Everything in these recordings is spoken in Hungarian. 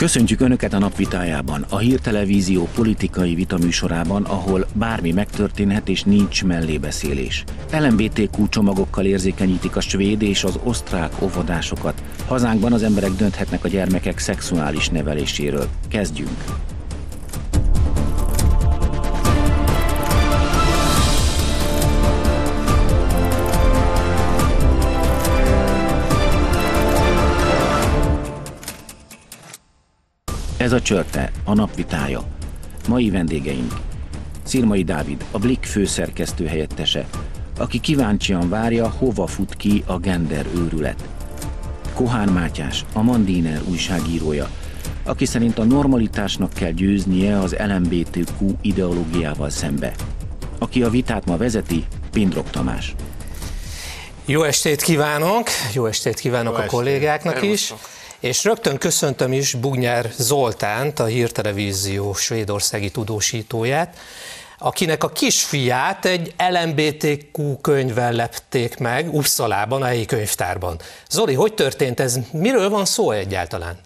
Köszöntjük Önöket a napvitájában, a hírtelevízió politikai vitaműsorában, ahol bármi megtörténhet és nincs mellébeszélés. LMBTQ csomagokkal érzékenyítik a svéd és az osztrák óvodásokat. Hazánkban az emberek dönthetnek a gyermekek szexuális neveléséről. Kezdjünk! Ez a csörte, a napvitája. Mai vendégeink. Szirmai Dávid, a Blik főszerkesztő helyettese, aki kíváncsian várja, hova fut ki a gender őrület. Kohán Mátyás, a Mandiner újságírója, aki szerint a normalitásnak kell győznie az LMBTQ ideológiával szembe. Aki a vitát ma vezeti, Pindrok Tamás. Jó estét kívánok, jó estét kívánok jó a kollégáknak estét. is. És rögtön köszöntöm is Bugnyár Zoltánt, a hírtelevízió svédországi tudósítóját, akinek a kisfiát egy LMBTQ könyvvel lepték meg Uppsalában, a helyi könyvtárban. Zoli, hogy történt ez? Miről van szó egyáltalán?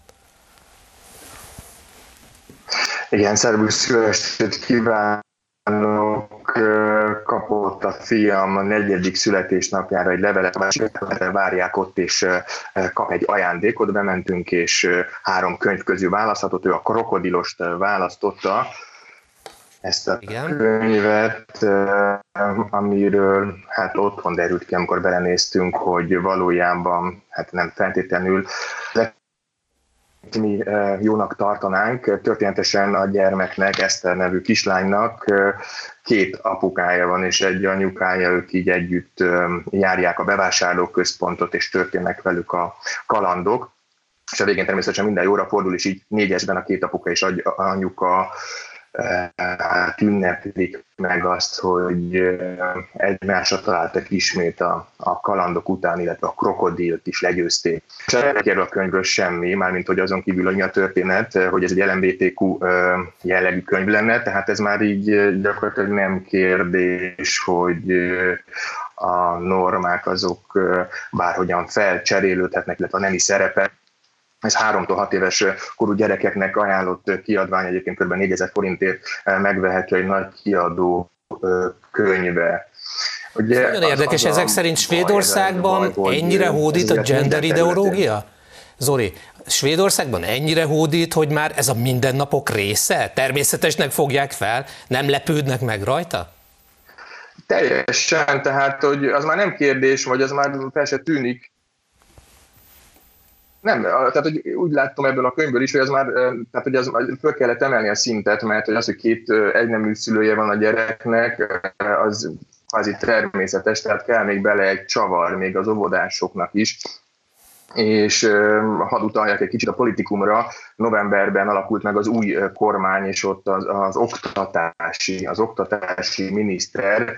Igen, szervusz, jó estét kívánok! Kapott a fiam a negyedik születésnapjára egy levelet, várják ott, és kap egy ajándékot, bementünk, és három könyv közül választhatott, ő a krokodilost választotta, ezt a Igen. könyvet, amiről hát otthon derült ki, amikor belenéztünk, hogy valójában hát nem feltétlenül mi jónak tartanánk. Történetesen a gyermeknek, Eszter nevű kislánynak két apukája van, és egy anyukája, ők így együtt járják a bevásárlóközpontot, és történnek velük a kalandok és a végén természetesen minden jóra fordul, és így négyesben a két apuka és anyuka hát ünneplik meg azt, hogy egymásra találtak ismét a, a kalandok után, illetve a krokodilt is legyőzték. És erről a könyvről semmi, mármint hogy azon kívül, hogy a történet, hogy ez egy LMBTQ jellegű könyv lenne, tehát ez már így gyakorlatilag nem kérdés, hogy a normák azok bárhogyan felcserélődhetnek, illetve a nemi szerepek, ez 3-6 éves korú gyerekeknek ajánlott kiadvány, egyébként kb. 4000 forintért megvehető egy nagy kiadó könyve. Ugye, Nagyon érdekes, ezek szerint Svédországban ennyire hódít a gender ideológia? Zoli, Svédországban ennyire hódít, hogy már ez a mindennapok része? Természetesnek fogják fel? Nem lepődnek meg rajta? Teljesen, tehát hogy az már nem kérdés, vagy az már fel se tűnik, nem, tehát hogy úgy láttam ebből a könyvből is, hogy az már, tehát hogy az, föl kellett emelni a szintet, mert hogy az, hogy két egynemű szülője van a gyereknek, az kvázi természetes, tehát kell még bele egy csavar még az óvodásoknak is, és hadd utaljak egy kicsit a politikumra, novemberben alakult meg az új kormány, és ott az, az oktatási, az oktatási miniszter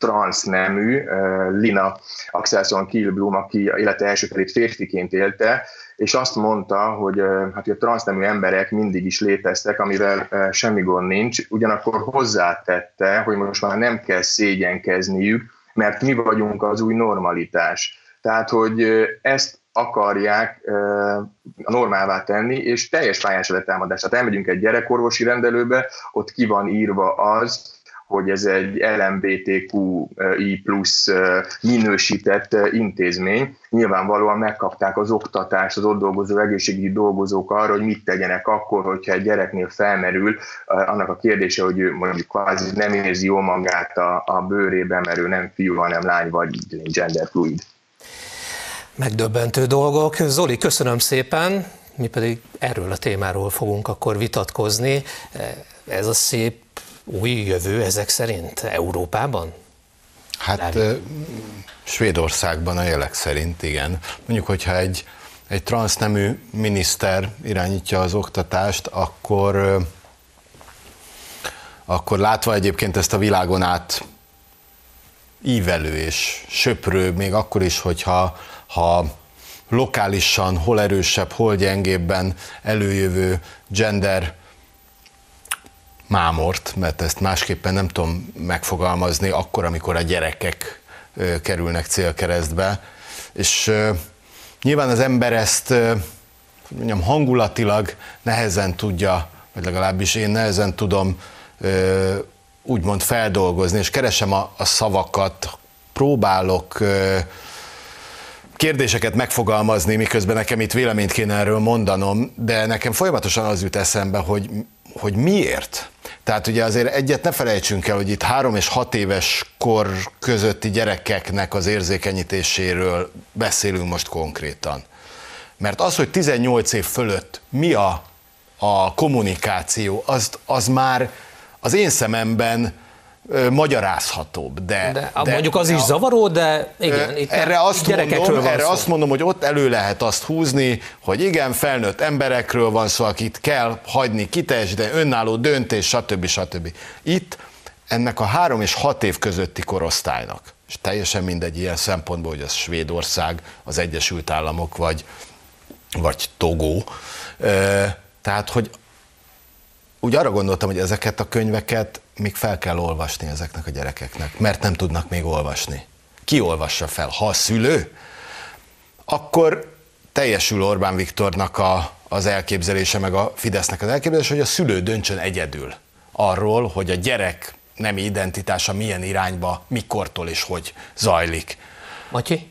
transznemű, Lina Axelson Kielblum, aki élete első felét férfiként élte, és azt mondta, hogy, hát, a transznemű emberek mindig is léteztek, amivel semmi gond nincs, ugyanakkor hozzátette, hogy most már nem kell szégyenkezniük, mert mi vagyunk az új normalitás. Tehát, hogy ezt akarják normálvá tenni, és teljes pályás támadás. Tehát elmegyünk egy gyerekorvosi rendelőbe, ott ki van írva az, hogy ez egy LMBTQI plusz minősített intézmény. Nyilvánvalóan megkapták az oktatást, az ott dolgozó egészségügyi dolgozók arra, hogy mit tegyenek akkor, hogyha egy gyereknél felmerül annak a kérdése, hogy ő mondjuk kvázi nem érzi jól magát a, a bőrében, mert ő nem fiú, hanem lány, vagy genderfluid. Megdöbbentő dolgok. Zoli, köszönöm szépen, mi pedig erről a témáról fogunk akkor vitatkozni. Ez a szép új jövő ezek szerint Európában? Hát Lávi? Svédországban a jelek szerint igen. Mondjuk, hogyha egy, egy transznemű miniszter irányítja az oktatást, akkor, akkor látva egyébként ezt a világon át ívelő és söprő, még akkor is, hogyha ha lokálisan, hol erősebb, hol gyengébben előjövő gender mámort, mert ezt másképpen nem tudom megfogalmazni, akkor, amikor a gyerekek kerülnek célkeresztbe. És nyilván az ember ezt mondjam, hangulatilag nehezen tudja, vagy legalábbis én nehezen tudom úgymond feldolgozni, és keresem a, a szavakat, próbálok kérdéseket megfogalmazni, miközben nekem itt véleményt kéne erről mondanom, de nekem folyamatosan az jut eszembe, hogy, hogy miért? Tehát ugye azért egyet ne felejtsünk el, hogy itt három és hat éves kor közötti gyerekeknek az érzékenyítéséről beszélünk most konkrétan. Mert az, hogy 18 év fölött mi a, a kommunikáció, az, az már az én szememben magyarázhatóbb. De, de, de mondjuk az de, is zavaró, de igen, itt erre azt, mondom, erre azt mondom, hogy ott elő lehet azt húzni, hogy igen, felnőtt emberekről van szó, akit kell hagyni de önálló döntés, stb. stb. Itt ennek a három és hat év közötti korosztálynak, és teljesen mindegy ilyen szempontból, hogy az Svédország, az Egyesült Államok vagy, vagy Togó, tehát, hogy úgy arra gondoltam, hogy ezeket a könyveket még fel kell olvasni ezeknek a gyerekeknek, mert nem tudnak még olvasni. Ki olvassa fel? Ha a szülő, akkor teljesül Orbán Viktornak a, az elképzelése, meg a Fidesznek az elképzelése, hogy a szülő döntsön egyedül arról, hogy a gyerek nemi identitása milyen irányba, mikortól és hogy zajlik. Matyi?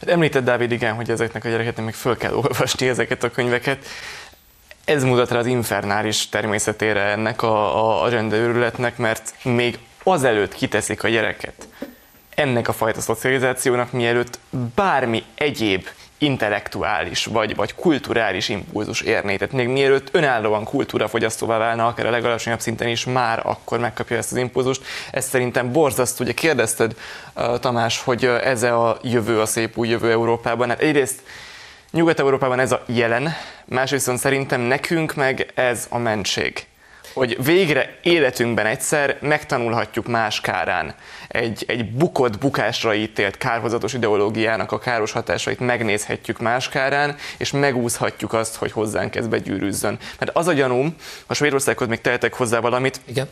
Hát említett Dávid, igen, hogy ezeknek a gyerekeknek még föl kell olvasni ezeket a könyveket ez mutat rá az infernális természetére ennek a, a, rendeőrületnek, mert még azelőtt kiteszik a gyereket ennek a fajta szocializációnak, mielőtt bármi egyéb intellektuális vagy, vagy kulturális impulzus érné. Tehát még mielőtt önállóan kultúrafogyasztóvá válna, akár a legalacsonyabb szinten is, már akkor megkapja ezt az impulzust. Ez szerintem borzasztó. Ugye kérdezted, Tamás, hogy ez a jövő, a szép új jövő Európában. Hát egyrészt Nyugat-Európában ez a jelen, másrészt szerintem nekünk meg ez a mentség. Hogy végre életünkben egyszer megtanulhatjuk más kárán egy, egy bukott, bukásra ítélt kárhozatos ideológiának a káros hatásait megnézhetjük más kárán, és megúszhatjuk azt, hogy hozzánk ez begyűrűzzön. Mert az a gyanúm, a Svédországhoz még tehetek hozzá valamit, Igen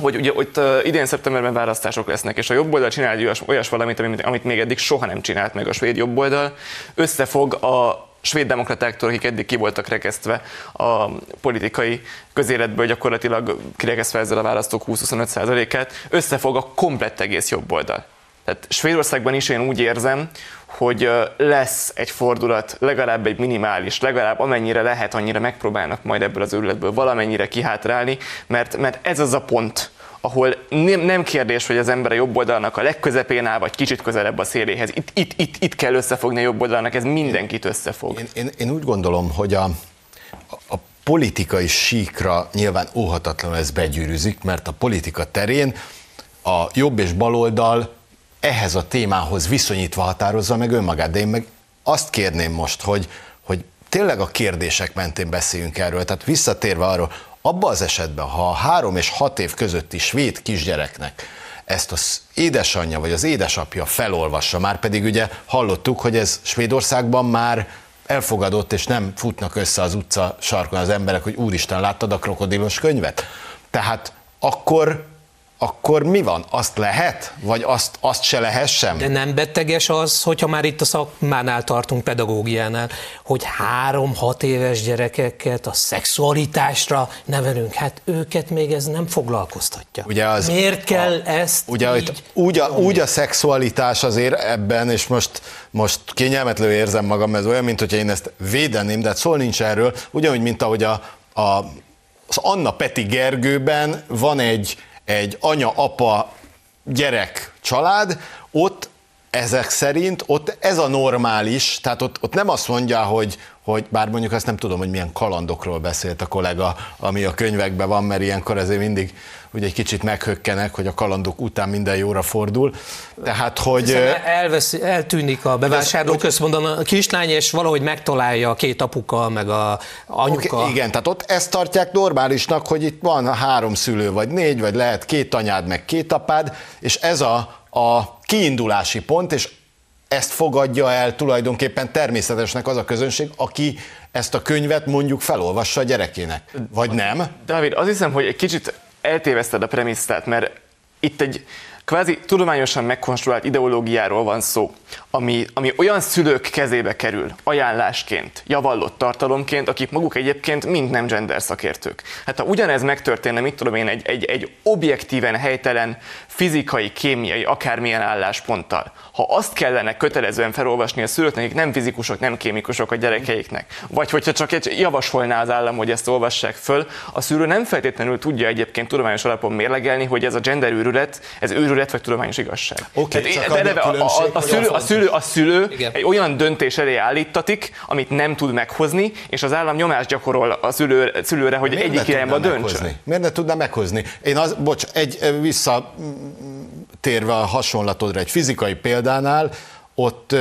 hogy ugye ott idén szeptemberben választások lesznek, és a jobb oldal csinál egy olyas, olyas valamit, amit, még eddig soha nem csinált meg a svéd jobb oldal, összefog a svéd demokratáktól, akik eddig ki voltak rekesztve a politikai közéletből, gyakorlatilag kirekesztve ezzel a választók 20-25%-át, összefog a komplett egész jobb oldal. Tehát Svédországban is én úgy érzem, hogy lesz egy fordulat, legalább egy minimális, legalább amennyire lehet, annyira megpróbálnak majd ebből az őrületből valamennyire kihátrálni, mert, mert ez az a pont, ahol nem, nem kérdés, hogy az ember a jobb oldalnak a legközepén áll, vagy kicsit közelebb a széléhez. Itt, itt, itt, itt kell összefogni a jobb oldalnak, ez mindenkit összefog. Én, én, én úgy gondolom, hogy a, a politikai síkra nyilván óhatatlanul ez begyűrűzik, mert a politika terén a jobb és baloldal ehhez a témához viszonyítva határozza meg önmagát. De én meg azt kérném most, hogy, hogy tényleg a kérdések mentén beszéljünk erről. Tehát visszatérve arról, abban az esetben, ha a három és hat év közötti svéd kisgyereknek ezt az édesanyja vagy az édesapja felolvassa, már pedig ugye hallottuk, hogy ez Svédországban már elfogadott, és nem futnak össze az utca sarkon az emberek, hogy úristen, láttad a krokodilos könyvet? Tehát akkor akkor mi van? Azt lehet? Vagy azt, azt se lehessen? De nem beteges az, hogyha már itt a szakmánál tartunk, pedagógiánál, hogy három-hat éves gyerekeket a szexualitásra nevelünk. Hát őket még ez nem foglalkoztatja. Ugye az, Miért kell a, ezt ugye, így úgy, a, úgy a szexualitás azért ebben, és most, most kényelmetlenül érzem magam, ez olyan, mint hogyha én ezt védeném, de hát szól nincs erről, ugyanúgy, mint ahogy a, a, az Anna Peti Gergőben van egy egy anya, apa, gyerek család, ott ezek szerint ott ez a normális, tehát ott, ott nem azt mondja, hogy, hogy bár mondjuk azt nem tudom, hogy milyen kalandokról beszélt a kollega, ami a könyvekben van, mert ilyenkor ezért mindig ugye egy kicsit meghökkenek, hogy a kalandok után minden jóra fordul. Tehát, hogy... Elvesz, eltűnik a bevásárlóközpontban a kislány, és valahogy megtalálja a két apuka, meg a anyuka. Okay, igen, tehát ott ezt tartják normálisnak, hogy itt van három szülő, vagy négy, vagy lehet két anyád, meg két apád, és ez a, a kiindulási pont, és ezt fogadja el tulajdonképpen természetesnek az a közönség, aki ezt a könyvet mondjuk felolvassa a gyerekének. Vagy nem? Dávid, azt hiszem, hogy egy kicsit eltéveszted a premisszát, mert itt egy kvázi tudományosan megkonstruált ideológiáról van szó, ami, ami olyan szülők kezébe kerül ajánlásként, javallott tartalomként, akik maguk egyébként mind nem gender szakértők. Hát ha ugyanez megtörténne, mit tudom én, egy, egy, egy objektíven helytelen fizikai, kémiai, akármilyen állásponttal, ha azt kellene kötelezően felolvasni a szülőknek, akik nem fizikusok, nem kémikusok a gyerekeiknek, vagy hogyha csak egy javasolná az állam, hogy ezt olvassák föl, a szülő nem feltétlenül tudja egyébként tudományos alapon mérlegelni, hogy ez a gender őrület, ez őrület vagy tudományos igazság. Okay, Tehát, eleve, a, a, a, a, szülő, a szülő, a szülő egy olyan döntés elé állítatik, amit nem tud meghozni, és az állam nyomást gyakorol a szülő, szülőre, hogy Miért egyik irányba döntsön. Miért ne tudna meghozni? Én az, bocs, egy vissza térve a hasonlatodra egy fizikai példánál, ott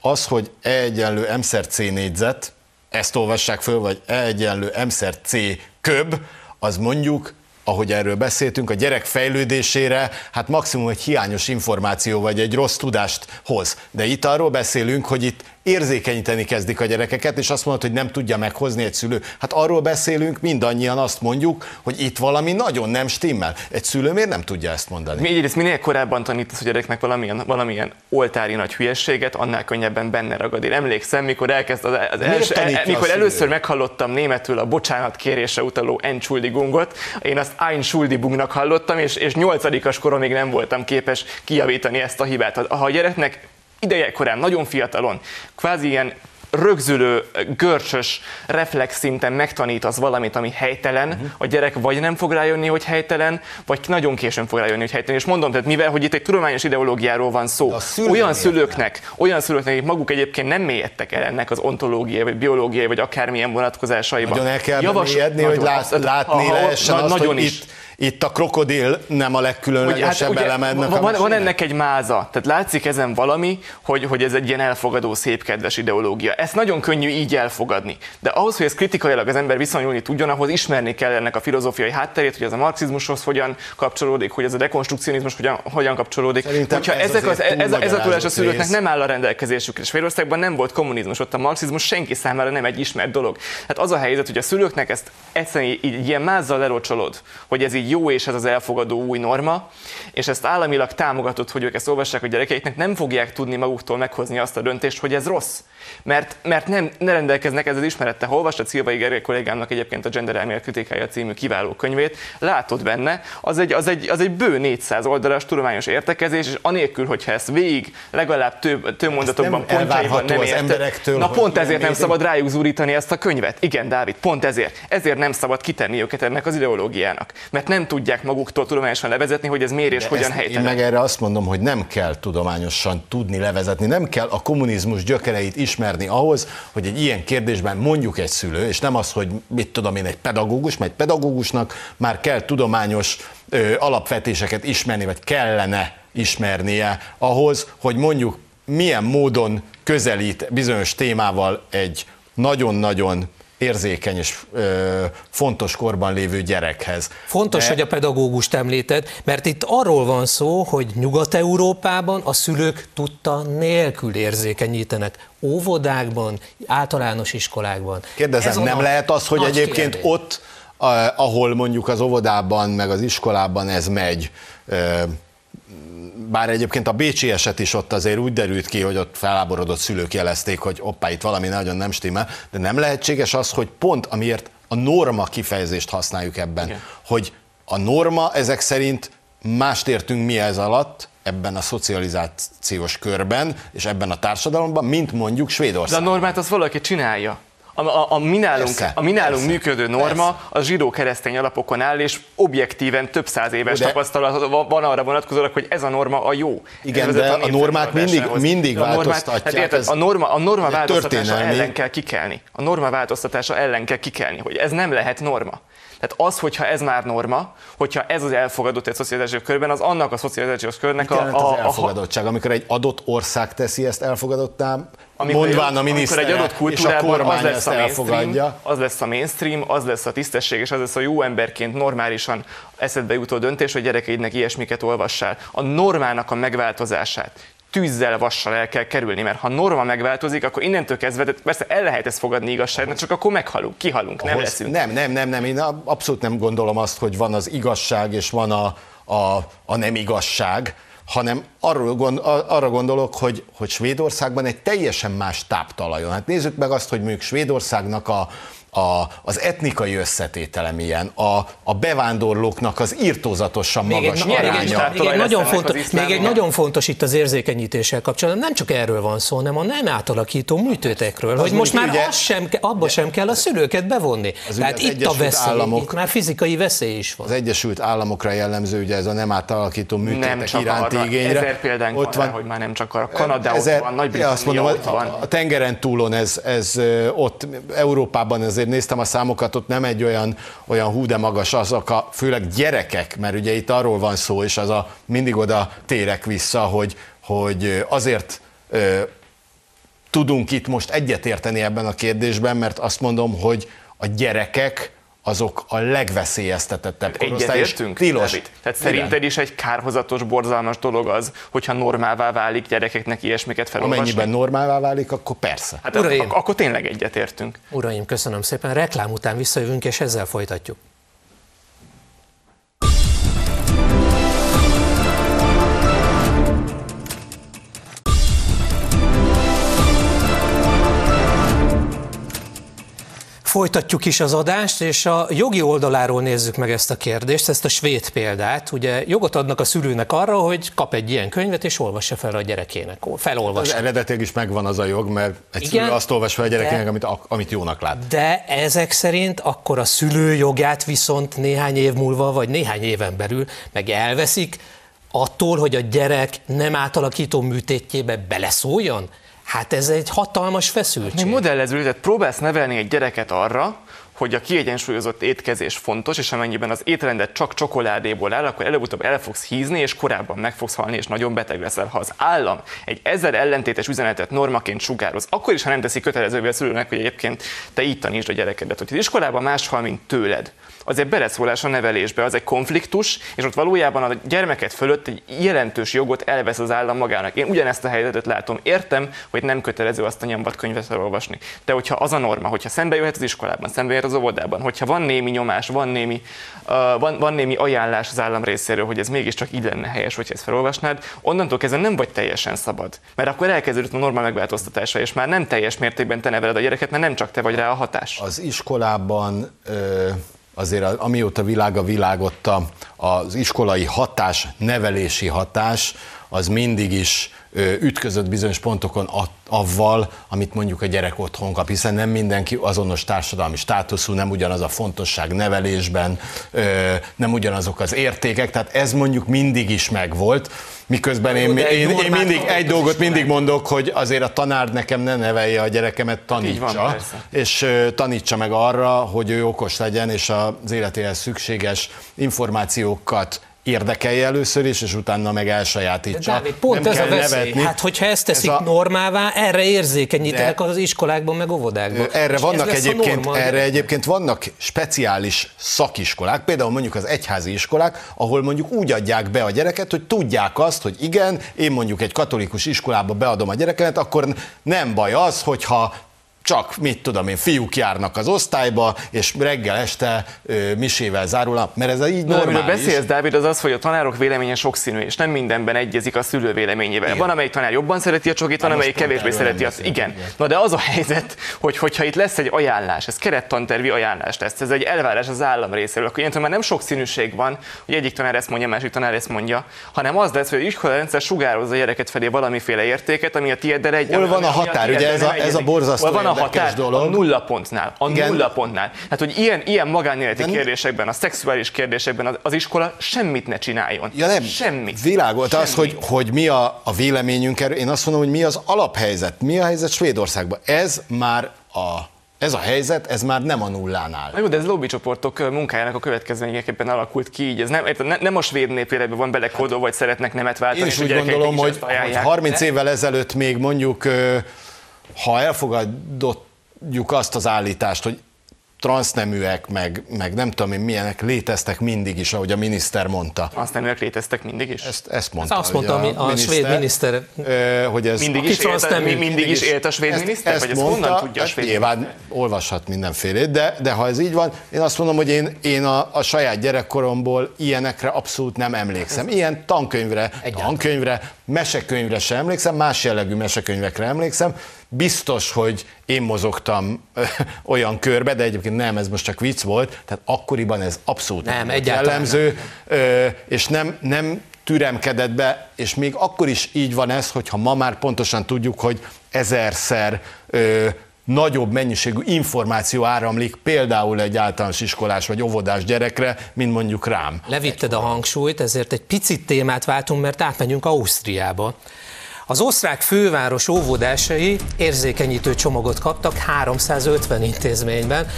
az, hogy E egyenlő M C négyzet, ezt olvassák föl, vagy E egyenlő M C köb, az mondjuk ahogy erről beszéltünk, a gyerek fejlődésére hát maximum egy hiányos információ vagy egy rossz tudást hoz. De itt arról beszélünk, hogy itt érzékenyíteni kezdik a gyerekeket, és azt mondod, hogy nem tudja meghozni egy szülő. Hát arról beszélünk, mindannyian azt mondjuk, hogy itt valami nagyon nem stimmel. Egy szülő miért nem tudja ezt mondani? Mi egyrészt minél korábban tanítasz a gyereknek valamilyen, valamilyen oltári nagy hülyességet, annál könnyebben benne ragad. Én emlékszem, mikor elkezd az, az első, el, mikor először meghallottam németül a bocsánat kérése utaló Entschuldigungot, én azt Einschuldigungnak hallottam, és, és nyolcadikas koromig nem voltam képes kijavítani ezt a hibát. Ha a gyereknek ideje korán, nagyon fiatalon, kvázi ilyen rögzülő, görcsös reflex szinten megtanítasz valamit, ami helytelen, uh-huh. a gyerek vagy nem fog rájönni, hogy helytelen, vagy nagyon későn fog rájönni, hogy helytelen. És mondom, tehát mivel, hogy itt egy tudományos ideológiáról van szó, olyan szülőknek, olyan szülőknek, akik maguk egyébként nem mélyedtek el ennek az ontológiai, vagy biológiai, vagy akármilyen vonatkozásaiban. Nagyon el kell Javas, mélyedni, hogy lát, látni lehessen azt, nagyon hogy is. itt itt a krokodil nem a legkülönlegesebb hát, eleme ennek van, van ennek egy máza, tehát látszik ezen valami, hogy, hogy ez egy ilyen elfogadó, szép, kedves ideológia. Ezt nagyon könnyű így elfogadni. De ahhoz, hogy ez kritikailag az ember viszonyulni tudjon, ahhoz ismerni kell ennek a filozófiai hátterét, hogy ez a marxizmushoz hogyan kapcsolódik, hogy ez a dekonstrukcionizmus hogyan, hogyan kapcsolódik. Szerintem Hogyha ez ezek az, ez, a, ez a tudás a szülőknek nem áll a rendelkezésükre, és Svédországban nem volt kommunizmus, ott a marxizmus senki számára nem egy ismert dolog. Hát az a helyzet, hogy a szülőknek ezt egyszerűen így ilyen mázzal lerocsolod, hogy ez így jó és ez az elfogadó új norma, és ezt államilag támogatott, hogy ők ezt olvassák a gyerekeiknek, nem fogják tudni maguktól meghozni azt a döntést, hogy ez rossz. Mert, mert nem, ne rendelkeznek ezzel ismerettel. Ha olvastad Szilvai Gergely kollégámnak egyébként a Gender Elmélet kritikája című kiváló könyvét, látod benne, az egy, az egy, az egy bő 400 oldalas tudományos értekezés, és anélkül, hogyha ezt végig legalább több, több mondatokban, pontjaiban nem érte, na pont ezért nem szabad rájuk zúrítani ezt a könyvet. Igen, Dávid, pont ezért. Ezért nem szabad kitenni őket ennek az ideológiának. Mert nem tudják tudják maguktól tudományosan levezetni, hogy ez miért és De hogyan helytelen. Én meg erre azt mondom, hogy nem kell tudományosan tudni levezetni, nem kell a kommunizmus gyökereit ismerni ahhoz, hogy egy ilyen kérdésben mondjuk egy szülő, és nem az, hogy mit tudom én, egy pedagógus, mert egy pedagógusnak már kell tudományos ö, alapvetéseket ismerni, vagy kellene ismernie ahhoz, hogy mondjuk milyen módon közelít bizonyos témával egy nagyon-nagyon érzékeny és ö, fontos korban lévő gyerekhez. Fontos, De... hogy a pedagógust említed, mert itt arról van szó, hogy Nyugat-Európában a szülők tudta nélkül érzékenyítenek. Óvodákban, általános iskolákban. Kérdezem, nem lehet az, hogy egyébként kérdés. ott, ahol mondjuk az óvodában, meg az iskolában ez megy, bár egyébként a Bécsi eset is ott azért úgy derült ki, hogy ott feláborodott szülők jelezték, hogy oppá, itt valami nagyon nem stimmel, de nem lehetséges az, hogy pont amiért a norma kifejezést használjuk ebben, Igen. hogy a norma ezek szerint mást értünk mi ez alatt, ebben a szocializációs körben és ebben a társadalomban, mint mondjuk Svédország. De a normát az valaki csinálja. A, a, a mi nálunk, persze, a mi nálunk persze, működő norma persze. a zsidó-keresztény alapokon áll, és objektíven több száz éves de, tapasztalat van arra vonatkozólag, hogy ez a norma a jó. Igen, de a, a normát mindig, mindig a változtatják. Hát érted, a norma, a norma változtatása ellen kell kikelni. A norma változtatása ellen kell kikelni, hogy ez nem lehet norma. Tehát az, hogyha ez már norma, hogyha ez az elfogadott egy szocializációs körben, az annak a szocializációs körnek a, a, az elfogadottság, amikor egy adott ország teszi ezt elfogadottá, amikor mondván a miniszter egy adott kultúrában az lesz a mainstream, az lesz a mainstream, az lesz a tisztesség, és az lesz a jó emberként normálisan eszedbe jutó döntés, hogy gyerekeidnek ilyesmiket olvassál. A normának a megváltozását tűzzel, vassal el kell kerülni, mert ha norma megváltozik, akkor innentől kezdve, persze el lehet ezt fogadni igazságnak, csak akkor meghalunk, kihalunk, nem leszünk. Nem, nem, nem, nem, én abszolút nem gondolom azt, hogy van az igazság és van a, a, a nem igazság, hanem arról gond, arra gondolok, hogy, hogy Svédországban egy teljesen más táptalajon. Hát nézzük meg azt, hogy mondjuk Svédországnak a, a, az etnikai összetétele milyen, a, a bevándorlóknak az írtózatosan még magas egy, aránya. Még egy, még egy, nagyon fontos, még egy nagyon fontos itt az érzékenyítéssel kapcsolatban, nem csak erről van szó, hanem a nem átalakító műtőtekről, hogy most már ugye, az sem, abba sem kell a szülőket bevonni. Az Tehát itt a veszély, államok, itt már fizikai veszély is van. Az Egyesült Államokra jellemző ugye ez a nem átalakító műtétek nem iránti arra, igényre. Ezer példánk ott van, hogy már nem csak a Kanada, ezer, ott van, Nagy-Britannia, ott van. A, a tengeren túlon ez, ez ott Európában azért azért néztem a számokat, ott nem egy olyan, olyan hú de magas azok a, főleg gyerekek, mert ugye itt arról van szó, és az a, mindig oda térek vissza, hogy, hogy azért ö, tudunk itt most egyetérteni ebben a kérdésben, mert azt mondom, hogy a gyerekek azok a legveszélyeztetettebb korosztály. Egyetértünk? Tilos. David. Tehát Igen. szerinted is egy kárhozatos, borzalmas dolog az, hogyha normálvá válik gyerekeknek ilyesmiket felolvasni? Amennyiben normálvá válik, akkor persze. Hát Uraim, ak- akkor tényleg egyetértünk. Uraim, köszönöm szépen. Reklám után visszajövünk, és ezzel folytatjuk. Folytatjuk is az adást, és a jogi oldaláról nézzük meg ezt a kérdést, ezt a svéd példát. Ugye jogot adnak a szülőnek arra, hogy kap egy ilyen könyvet, és olvassa fel a gyerekének. Felolvassa. Az eredetileg is megvan az a jog, mert egy Igen, szülő azt olvas fel a gyerekének, de, amit, amit jónak lát. De ezek szerint akkor a szülő jogát viszont néhány év múlva, vagy néhány éven belül meg elveszik, attól, hogy a gyerek nem átalakító műtétjébe beleszóljon? Hát ez egy hatalmas feszültség. Még modellező, tehát próbálsz nevelni egy gyereket arra, hogy a kiegyensúlyozott étkezés fontos, és amennyiben az étrendet csak csokoládéból áll, akkor előbb-utóbb el fogsz hízni, és korábban meg fogsz halni, és nagyon beteg leszel. Ha az állam egy ezzel ellentétes üzenetet normaként sugároz, akkor is, ha nem teszi kötelezővé a szülőnek, hogy egyébként te így tanítsd a gyerekedet, hogy az iskolában más hal, mint tőled, az egy beleszólás a nevelésbe, az egy konfliktus, és ott valójában a gyermeket fölött egy jelentős jogot elvesz az állam magának. Én ugyanezt a helyzetet látom. Értem, hogy nem kötelező azt a nyombat könyvet elolvasni. De hogyha az a norma, hogyha szembe jöhet az iskolában, szembe jöhet az óvodában, hogyha van némi nyomás, van némi, uh, van, van némi ajánlás az állam részéről, hogy ez mégiscsak így lenne helyes, hogy ezt felolvasnád, onnantól kezdve nem vagy teljesen szabad. Mert akkor elkezdődött a normál megváltoztatása, és már nem teljes mértékben te neveled a gyereket, mert nem csak te vagy rá a hatás. Az iskolában ö azért amióta világ a világot, az iskolai hatás, nevelési hatás, az mindig is ütközött bizonyos pontokon avval, amit mondjuk a gyerek otthon kap, hiszen nem mindenki azonos társadalmi státuszú, nem ugyanaz a fontosság nevelésben, nem ugyanazok az értékek, tehát ez mondjuk mindig is megvolt, miközben én, én, én mindig egy dolgot mindig mondok, hogy azért a tanár nekem ne nevelje a gyerekemet, tanítsa, van, és tanítsa meg arra, hogy ő okos legyen, és az életéhez szükséges információkat érdekelje először is, és utána meg elsajátítsa. Dávid, pont nem ez a veszély. Nevetni. Hát, hogyha ezt teszik ez a... normává, erre érzékenyítenek az iskolákban, meg óvodákban. Erre, vannak egyébként, norma, erre egyébként vannak speciális szakiskolák, például mondjuk az egyházi iskolák, ahol mondjuk úgy adják be a gyereket, hogy tudják azt, hogy igen, én mondjuk egy katolikus iskolába beadom a gyerekemet, akkor nem baj az, hogyha csak, mit tudom én, fiúk járnak az osztályba, és reggel este ö, misével zárul a, mert ez így Na, normális. Amiről beszélsz, Dávid, az az, hogy a tanárok véleménye sokszínű, és nem mindenben egyezik a szülő véleményével. Igen. Van, amelyik tanár jobban szereti a csokit, van, amelyik kevésbé szereti azt. Igen. igen. Na de az a helyzet, hogy hogyha itt lesz egy ajánlás, ez kerettantervi ajánlás lesz, ez egy elvárás az állam részéről, akkor ilyen már nem sok színűség van, hogy egyik tanár ezt mondja, másik tanár ezt mondja, hanem az lesz, hogy az iskolarendszer sugározza a gyereket felé valamiféle értéket, ami a tieddel egy. Hol van a határ? Ugye ez a, ez a borzasztó van a határ dolog. A nulla pontnál. A Igen. nulla pontnál. Hát, hogy ilyen, ilyen magánéleti nem. kérdésekben, a szexuális kérdésekben az, az iskola semmit ne csináljon. Ja nem, semmit. Világos, az, hogy, hogy mi a, a véleményünk erről, én azt mondom, hogy mi az alaphelyzet, mi a helyzet Svédországban. Ez már a ez a helyzet, ez már nem a nullánál. Na jó, de ez lobbycsoportok munkájának a következményeképpen alakult ki így. Ez nem, nem a svéd népéletben van belekódolva, vagy szeretnek nemet váltani. Én is úgy gondolom, hogy, hogy 30 évvel ezelőtt még mondjuk, ha elfogadott azt az állítást, hogy transzneműek, meg, meg nem tudom én milyenek léteztek mindig is, ahogy a miniszter mondta. Transzneműek léteztek mindig is? Ezt, ezt mondta. Ezt azt mondta a, a miniszter, svéd miniszter. Hogy ez mindig, is élt, a, mindig is élt a svéd ezt, miniszter? Ezt vagy ezt mondta, honnan tudja a svéd Nyilván miniszter? olvashat mindenfélét, de, de ha ez így van, én azt mondom, hogy én, én a, a saját gyerekkoromból ilyenekre abszolút nem emlékszem. Ilyen tankönyvre, Egyáltalán. tankönyvre, mesekönyvre sem emlékszem, más jellegű mesekönyvekre emlékszem, biztos, hogy én mozogtam olyan körbe, de egyébként nem, ez most csak vicc volt, tehát akkoriban ez abszolút nem, nem jellemző, nem. és nem, nem türemkedett be, és még akkor is így van ez, hogyha ma már pontosan tudjuk, hogy ezerszer ö, nagyobb mennyiségű információ áramlik például egy általános iskolás vagy óvodás gyerekre, mint mondjuk rám. Levitted a hangsúlyt, ezért egy picit témát váltunk, mert átmegyünk Ausztriába. Az osztrák főváros óvodásai érzékenyítő csomagot kaptak 350 intézményben,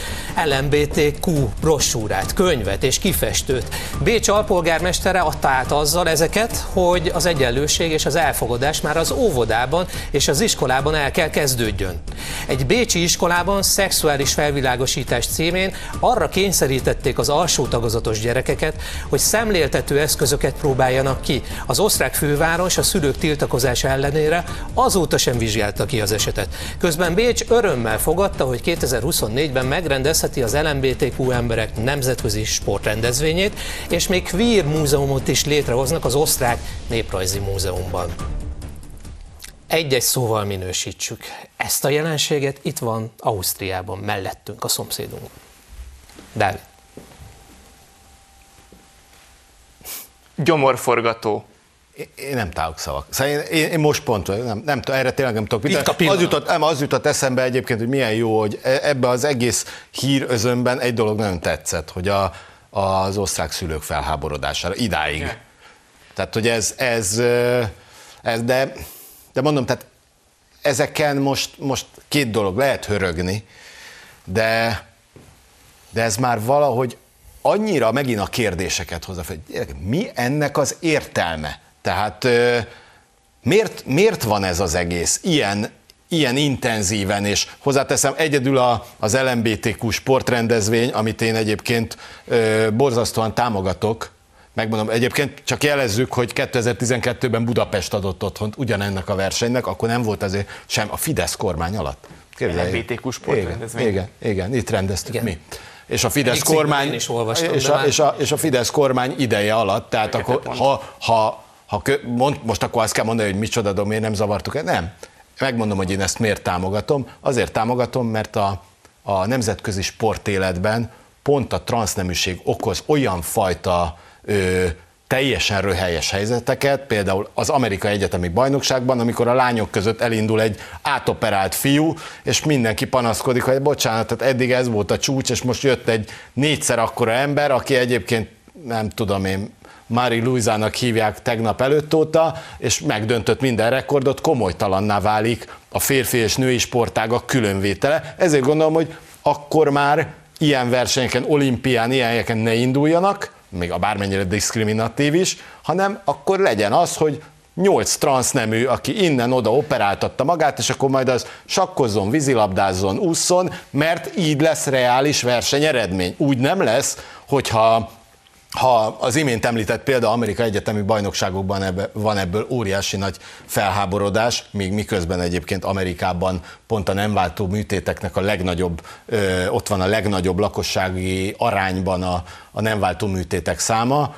LMBTQ brossúrát, könyvet és kifestőt. Bécs alpolgármestere adta át azzal ezeket, hogy az egyenlőség és az elfogadás már az óvodában és az iskolában el kell kezdődjön. Egy bécsi iskolában szexuális felvilágosítás címén arra kényszerítették az alsó tagozatos gyerekeket, hogy szemléltető eszközöket próbáljanak ki. Az osztrák főváros a szülők tiltakozása ellenére azóta sem vizsgálta ki az esetet. Közben Bécs örömmel fogadta, hogy 2024-ben megrendezheti az LMBTQ emberek nemzetközi sportrendezvényét, és még queer múzeumot is létrehoznak az osztrák néprajzi múzeumban. Egy-egy szóval minősítsük. Ezt a jelenséget itt van Ausztriában, mellettünk, a szomszédunk. Dávid. Gyomorforgató én nem találok szavak. Szóval én, én, én most pont, nem, nem, erre tényleg nem tudok. Itt az, jutott, nem, az jutott eszembe egyébként, hogy milyen jó, hogy e, ebbe az egész hírözönben egy dolog nagyon tetszett, hogy a, az osztrák szülők felháborodására idáig. Yeah. Tehát, hogy ez, ez, ez de, de mondom, tehát ezeken most, most két dolog, lehet hörögni, de, de ez már valahogy annyira megint a kérdéseket hozza hogy mi ennek az értelme? Tehát miért, miért van ez az egész ilyen, ilyen intenzíven, és hozzáteszem egyedül a, az LMBTQ sportrendezvény, amit én egyébként ö, borzasztóan támogatok, megmondom, egyébként csak jelezzük, hogy 2012-ben Budapest adott otthont ugyanennek a versenynek, akkor nem volt azért sem a Fidesz kormány alatt. LMBTQ sportrendezvény. Igen, igen, igen, itt rendeztük igen. mi és a Fidesz kormány is olvastam, és, a, és, a, és a Fidesz kormány ideje alatt, tehát akkor, ha, ha ha kö, mond, most akkor azt kell mondani, hogy micsoda, de miért nem zavartuk el? Nem. Megmondom, hogy én ezt miért támogatom. Azért támogatom, mert a, a nemzetközi sportéletben pont a transzneműség okoz olyan fajta ö, teljesen röhelyes helyzeteket, például az Amerikai Egyetemi Bajnokságban, amikor a lányok között elindul egy átoperált fiú, és mindenki panaszkodik, hogy bocsánat, tehát eddig ez volt a csúcs, és most jött egy négyszer akkora ember, aki egyébként nem tudom én Mári Luizának hívják tegnap előtt óta, és megdöntött minden rekordot, komolytalanná válik a férfi és női sportágak különvétele. Ezért gondolom, hogy akkor már ilyen versenyeken, olimpián, ilyen helyeken ne induljanak, még a bármennyire diszkriminatív is, hanem akkor legyen az, hogy nyolc transznemű, aki innen-oda operáltatta magát, és akkor majd az sakkozzon, vízilabdázzon, ússzon, mert így lesz reális versenyeredmény. Úgy nem lesz, hogyha ha az imént említett példa Amerika Egyetemi Bajnokságokban ebbe, van ebből óriási nagy felháborodás, még miközben egyébként Amerikában pont a nem váltó műtéteknek a legnagyobb, ö, ott van a legnagyobb lakossági arányban a, a nem váltó műtétek száma.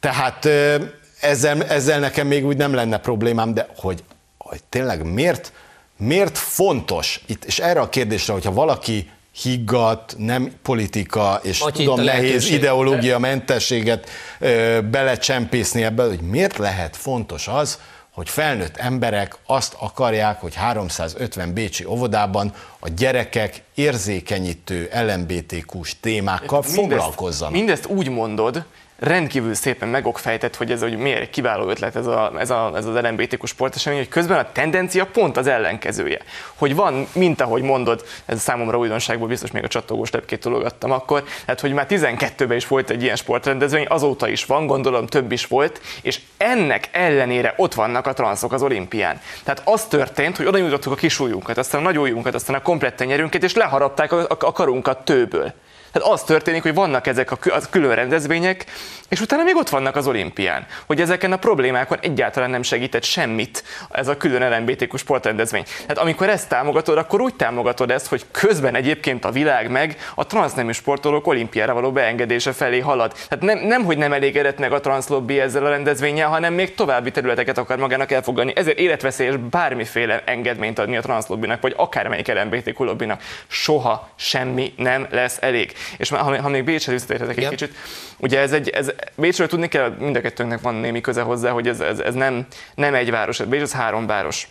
Tehát ö, ezzel, ezzel nekem még úgy nem lenne problémám, de hogy, hogy tényleg miért, miért fontos, itt, és erre a kérdésre, hogyha valaki higgadt, nem politika, és Vagy tudom, nehéz ideológia mentességet ö, belecsempészni ebbe, hogy miért lehet fontos az, hogy felnőtt emberek azt akarják, hogy 350 bécsi óvodában a gyerekek érzékenyítő LMBTQ-s témákkal mindezt, foglalkozzanak. Mindezt úgy mondod, rendkívül szépen megokfejtett, hogy ez hogy miért egy kiváló ötlet ez, a, ez, a, ez az LMBTQ sportesemény, hogy közben a tendencia pont az ellenkezője. Hogy van, mint ahogy mondod, ez számomra újdonságból biztos még a csattogós lepkét tologattam akkor, tehát hogy már 12-ben is volt egy ilyen sportrendezvény, azóta is van, gondolom több is volt, és ennek ellenére ott vannak a transzok az olimpián. Tehát az történt, hogy oda nyújtottuk a kis ujjunkat, aztán a nagy ujjunkat, aztán a komplett tenyerünket, és le beharapták a, a karunkat tőből. Tehát az történik, hogy vannak ezek a külön rendezvények, és utána még ott vannak az olimpián. Hogy ezeken a problémákon egyáltalán nem segített semmit ez a külön LMBTQ sportrendezvény. Tehát amikor ezt támogatod, akkor úgy támogatod ezt, hogy közben egyébként a világ meg a transznemű sportolók olimpiára való beengedése felé halad. Tehát nem, nem hogy nem elégedett meg a transzlobbi ezzel a rendezvényel, hanem még további területeket akar magának elfogadni. Ezért életveszélyes bármiféle engedményt adni a transzlobbinak, vagy akármelyik LMBTQ lobbinak. Soha semmi nem lesz elég. És ha, ha még Bécshez visszatérhetek egy kicsit, ugye ez egy, ez, Bécsről tudni kell, mind a kettőnknek van némi köze hozzá, hogy ez, ez, ez nem, nem egy város, Bécs az három város.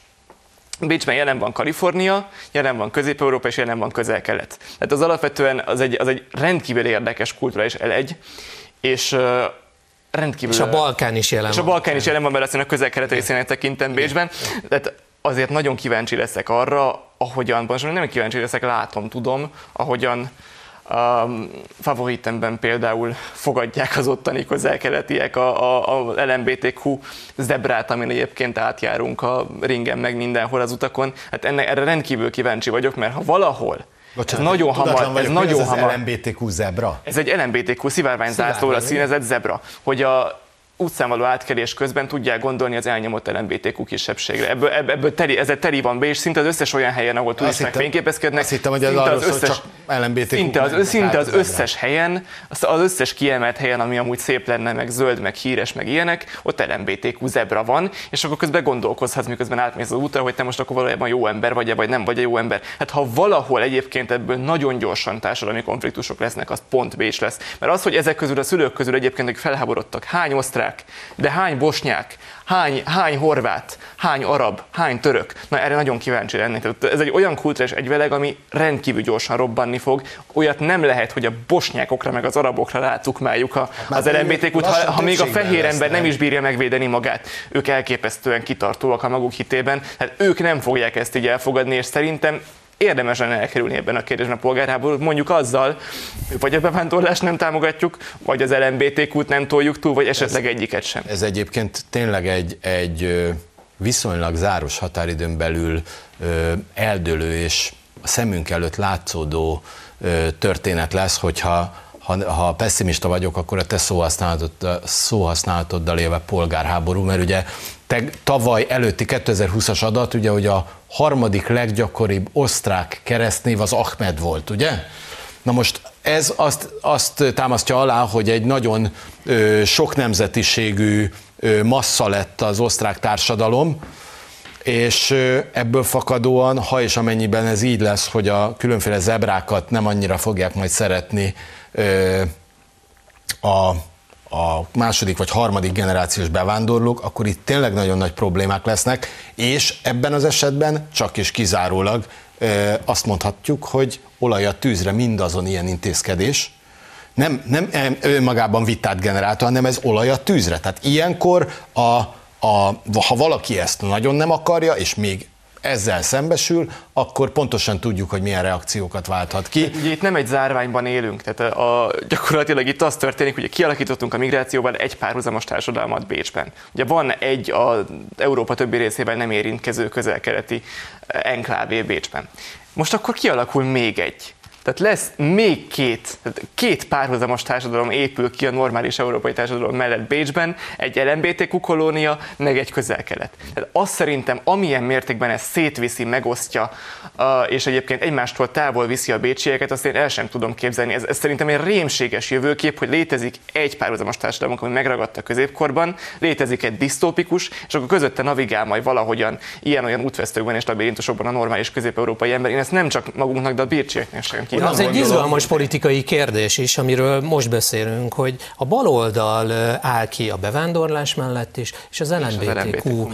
Bécsben jelen van Kalifornia, jelen van Közép-Európa és jelen van Közel-Kelet. Tehát az alapvetően az egy, az egy rendkívül érdekes kulturális elegy, és uh, rendkívül... És a Balkán is jelen és van. És a Balkán is jelen van, mert azt a közel-kelet részének tekintem Bécsben. Tehát azért nagyon kíváncsi leszek arra, ahogyan, most nem kíváncsi leszek, látom, tudom, ahogyan a favoritemben például fogadják az ottani közel-keletiek a, a, a LMBTQ zebrát, amin egyébként átjárunk a ringen meg mindenhol az utakon. Hát ennek, erre rendkívül kíváncsi vagyok, mert ha valahol Bocsánat, ez nagyon hamar, vagyok, ez nagyon ez hamar. LMBTQ zebra? Ez egy LMBTQ szivárványzászlóra színezett zebra, hogy a utcán való átkelés közben tudják gondolni az elnyomott LMBTQ kisebbségre. Ebből, ebből teri, ez teri van be, és szinte az összes olyan helyen, ahol turisták fényképezkednek, azt hittem, hogy az, az összes, csak LMBTQ szinte az, szinte az összes helyen, az összes kiemelt helyen, ami amúgy szép lenne, meg zöld, meg híres, meg ilyenek, ott LMBTQ zebra van, és akkor közben gondolkozhatsz, miközben átmész az útra, hogy te most akkor valójában jó ember vagy-e, vagy nem vagy-e jó ember. Hát ha valahol egyébként ebből nagyon gyorsan társadalmi konfliktusok lesznek, az pont Bécs lesz. Mert az, hogy ezek közül a szülők közül egyébként felháborodtak, hány osztrák osztrák, de hány bosnyák, hány, hány horvát, hány arab, hány török. Na erre nagyon kíváncsi lennék. Ez egy olyan kultúrás egyveleg, ami rendkívül gyorsan robbanni fog. Olyat nem lehet, hogy a bosnyákokra meg az arabokra rátukmáljuk a, az LMBTQ-t, ha, ha még a fehér ember nem is bírja megvédeni magát. Ők elképesztően kitartóak a maguk hitében. Hát ők nem fogják ezt így elfogadni, és szerintem érdemes lenne elkerülni ebben a kérdésben a polgárháborút, mondjuk azzal, vagy a bevándorlást nem támogatjuk, vagy az LMBTQ-t nem toljuk túl, vagy esetleg ez, egyiket sem. Ez egyébként tényleg egy, egy viszonylag záros határidőn belül eldőlő és a szemünk előtt látszódó történet lesz, hogyha ha, ha pessimista vagyok, akkor a te szóhasználatod, szóhasználatoddal élve polgárháború, mert ugye te, tavaly előtti 2020-as adat, ugye, hogy a harmadik leggyakoribb osztrák keresztnév az Ahmed volt, ugye? Na most ez azt, azt támasztja alá, hogy egy nagyon ö, sok nemzetiségű ö, massza lett az osztrák társadalom, és ebből fakadóan, ha és amennyiben ez így lesz, hogy a különféle zebrákat nem annyira fogják majd szeretni a, a második vagy harmadik generációs bevándorlók, akkor itt tényleg nagyon nagy problémák lesznek, és ebben az esetben csak és kizárólag azt mondhatjuk, hogy olaj a tűzre mindazon ilyen intézkedés, nem, nem önmagában vitát generálta, hanem ez olaj a tűzre. Tehát ilyenkor, a, a, ha valaki ezt nagyon nem akarja, és még ezzel szembesül, akkor pontosan tudjuk, hogy milyen reakciókat válthat ki. Ugye itt nem egy zárványban élünk, tehát a, gyakorlatilag itt az történik, hogy kialakítottunk a migrációval egy párhuzamos társadalmat Bécsben. Ugye van egy az Európa többi részében nem érintkező közel-keleti enklávé Bécsben. Most akkor kialakul még egy. Tehát lesz még két, tehát két párhuzamos társadalom épül ki a normális európai társadalom mellett Bécsben, egy LMBTQ kolónia, meg egy közel-kelet. Tehát azt szerintem, amilyen mértékben ez szétviszi, megosztja, és egyébként egymástól távol viszi a bécsieket, azt én el sem tudom képzelni. Ez, ez szerintem egy rémséges jövőkép, hogy létezik egy párhuzamos társadalom, ami megragadta a középkorban, létezik egy disztópikus, és akkor közötte navigál majd valahogyan ilyen-olyan útvesztőkben és labirintusokban a normális közép-európai ember. Én ezt nem csak magunknak, de a bécsieknek sem kívánom. Az egy izgalmas politikai kérdés is, amiről most beszélünk, hogy a baloldal áll ki a bevándorlás mellett is, és az LMBTQ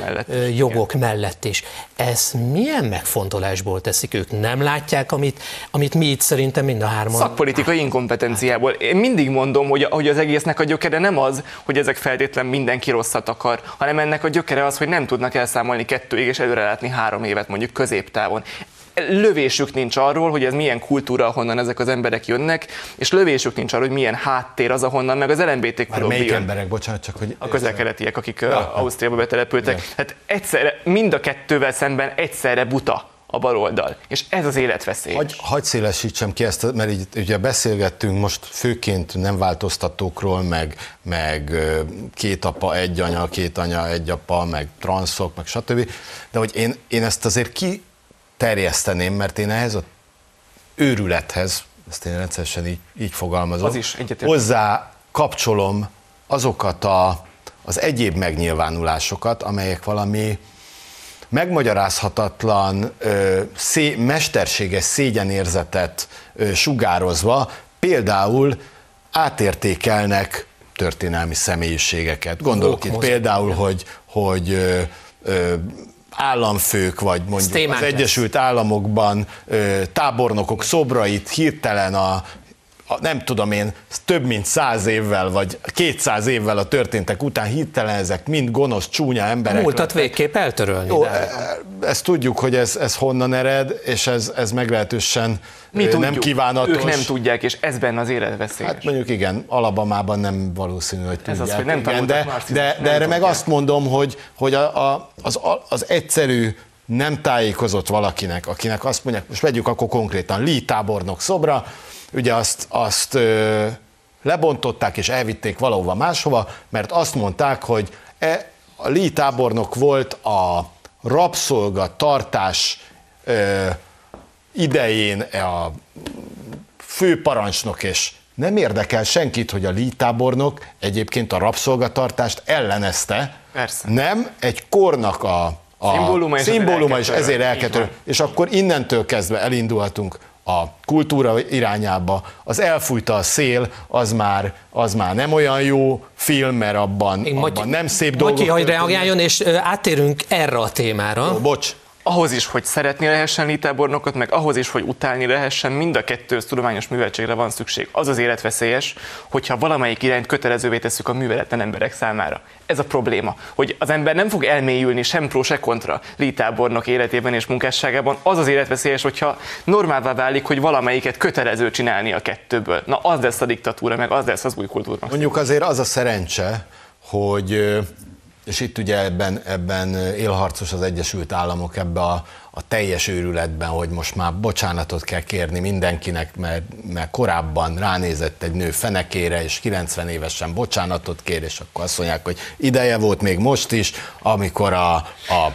jogok mellett is. Ez milyen megfontolásból teszik ők? Nem látják, amit, amit mi itt szerintem mind a hárman... Szakpolitikai inkompetenciából. Én mindig mondom, hogy, hogy az egésznek a gyökere nem az, hogy ezek feltétlen mindenki rosszat akar, hanem ennek a gyökere az, hogy nem tudnak elszámolni kettőig és előrelátni három évet mondjuk középtávon lövésük nincs arról, hogy ez milyen kultúra, ahonnan ezek az emberek jönnek, és lövésük nincs arról, hogy milyen háttér az, ahonnan meg az LMBT Már melyik jön. emberek, bocsánat, csak hogy... A közel-keletiek, akik ja, Ausztriába betelepültek. Ja. Hát egyszerre, mind a kettővel szemben egyszerre buta a baloldal. És ez az életveszély. Hagy, hagy szélesítsem ki ezt, mert így ugye beszélgettünk most főként nem változtatókról, meg, meg két apa, egy anya, két anya, egy apa, meg transzok, meg stb. De hogy én, én ezt azért kiterjeszteném, mert én ehhez a őrülethez, ezt én rendszeresen így, így fogalmazom, az is hozzá kapcsolom azokat a, az egyéb megnyilvánulásokat, amelyek valami megmagyarázhatatlan, szé, mesterséges szégyenérzetet sugározva, például átértékelnek történelmi személyiségeket. Gondolok itt például, hogy, hogy ö, ö, államfők, vagy mondjuk az Egyesült Államokban tábornokok szobrait hirtelen a nem tudom én, több mint száz évvel, vagy kétszáz évvel a történtek után hirtelen ezek mind gonosz, csúnya emberek. A múltat végképp eltörölni. Jó, de... E, ezt tudjuk, hogy ez, ez honnan ered, és ez, ez meglehetősen Mi tudjuk, nem kívánatos. Ők nem tudják, és ez benne az életveszélyes. Hát mondjuk igen, Alabamában nem valószínű, hogy tudják. Ez az, hogy nem igen, de, de, de erre tudják. meg azt mondom, hogy, hogy a, a, az, az egyszerű nem tájékozott valakinek, akinek azt mondják, most vegyük akkor konkrétan Lee tábornok szobra, ugye azt, azt ö, lebontották és elvitték valahova máshova, mert azt mondták, hogy e, a Lee tábornok volt a rabszolga tartás ö, idején a főparancsnok, és nem érdekel senkit, hogy a Lee tábornok egyébként a rabszolgatartást ellenezte. Persze. Nem, egy kornak a, a szimbóluma, szimbóluma és ezért elkető. És akkor innentől kezdve elindulhatunk a kultúra irányába, az elfújta a szél, az már, az már nem olyan jó film, mert abban, Én abban nem szép dolgok. Matyi, hogy reagáljon, és áttérünk erre a témára. Jó, bocs ahhoz is, hogy szeretni lehessen lítábornokot, meg ahhoz is, hogy utálni lehessen, mind a kettős tudományos műveltségre van szükség. Az az életveszélyes, hogyha valamelyik irányt kötelezővé tesszük a műveletlen emberek számára. Ez a probléma, hogy az ember nem fog elmélyülni sem pro, se kontra lítábornok életében és munkásságában. Az az életveszélyes, hogyha normálvá válik, hogy valamelyiket kötelező csinálni a kettőből. Na az lesz a diktatúra, meg az lesz az új kultúra. Mondjuk azért az a szerencse, hogy és itt ugye ebben, ebben élharcos az Egyesült Államok ebbe a, a teljes őrületben, hogy most már bocsánatot kell kérni mindenkinek, mert, mert korábban ránézett egy nő fenekére, és 90 évesen bocsánatot kér, és akkor azt mondják, hogy ideje volt még most is, amikor a, a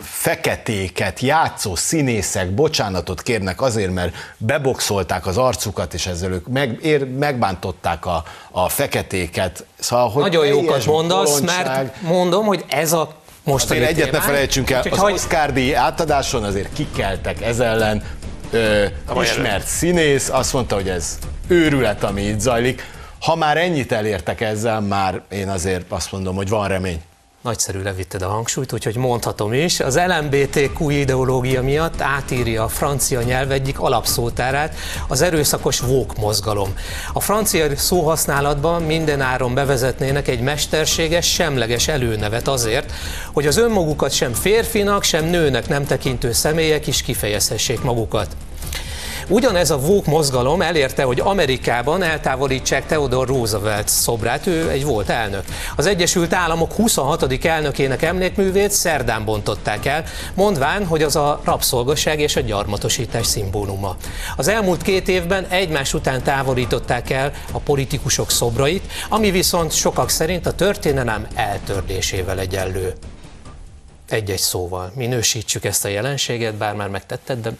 feketéket játszó színészek bocsánatot kérnek azért, mert beboxolták az arcukat, és ezzel ők meg, ér, megbántották a, a feketéket. Szóval, hogy Nagyon jókat mondasz, mert mondom, hogy ez a most Azért egyet ne felejtsünk el, az Oscar díj átadáson azért kikeltek ez ellen, ö, ismert színész, azt mondta, hogy ez őrület, ami itt zajlik. Ha már ennyit elértek ezzel, már én azért azt mondom, hogy van remény nagyszerű levitted a hangsúlyt, úgyhogy mondhatom is. Az LMBTQ ideológia miatt átírja a francia nyelv egyik alapszótárát, az erőszakos vók mozgalom. A francia szóhasználatban minden áron bevezetnének egy mesterséges, semleges előnevet azért, hogy az önmagukat sem férfinak, sem nőnek nem tekintő személyek is kifejezhessék magukat. Ugyanez a Woke mozgalom elérte, hogy Amerikában eltávolítsák Theodore Roosevelt szobrát, ő egy volt elnök. Az Egyesült Államok 26. elnökének emlékművét szerdán bontották el, mondván, hogy az a rabszolgaság és a gyarmatosítás szimbóluma. Az elmúlt két évben egymás után távolították el a politikusok szobrait, ami viszont sokak szerint a történelem eltörlésével egyenlő egy-egy szóval minősítsük ezt a jelenséget, bár már megtetted, de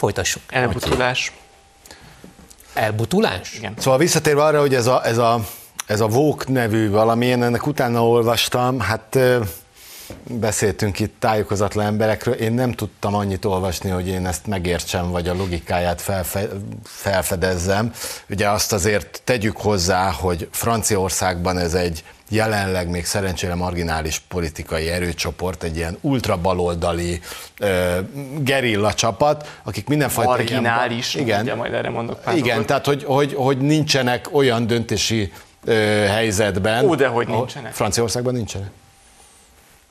Folytassuk. Elbutulás. Elbutulás? Igen. Szóval visszatérve arra, hogy ez a, ez a, ez a Vók nevű valami, én ennek utána olvastam, hát beszéltünk itt tájékozatlan emberekről, én nem tudtam annyit olvasni, hogy én ezt megértsem, vagy a logikáját felfe, felfedezzem. Ugye azt azért tegyük hozzá, hogy Franciaországban ez egy jelenleg még szerencsére marginális politikai erőcsoport, egy ilyen ultrabaloldali uh, gerilla csapat, akik mindenfajta... Marginális, ilyen, igen, ugye, majd erre mondok pár Igen, tehát hogy, hogy, hogy nincsenek olyan döntési uh, helyzetben. Ó, de hogy nincsenek. Franciaországban nincsenek.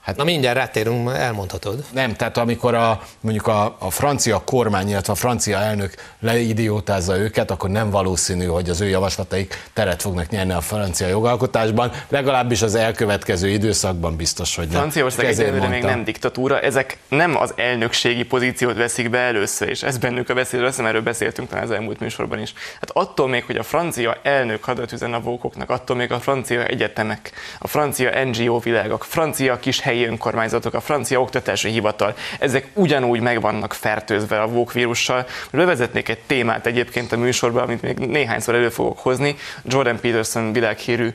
Hát, Na mindjárt rátérünk, elmondhatod. Nem, tehát amikor a, mondjuk a, a francia kormány, illetve a francia elnök leidiótázza őket, akkor nem valószínű, hogy az ő javaslataik teret fognak nyerni a francia jogalkotásban, legalábbis az elkövetkező időszakban biztos, hogy nem. Franciaország egyelőre még nem diktatúra, ezek nem az elnökségi pozíciót veszik be először, és ez bennük a beszélő, azt erről beszéltünk talán az elmúlt műsorban is. Hát attól még, hogy a francia elnök hadat üzen a vókoknak, attól még a francia egyetemek, a francia NGO világ, a francia kis helyi önkormányzatok, a francia oktatási hivatal, ezek ugyanúgy meg vannak fertőzve a vók vírussal. Bevezetnék egy témát egyébként a műsorban, amit még néhányszor elő fogok hozni. Jordan Peterson világhírű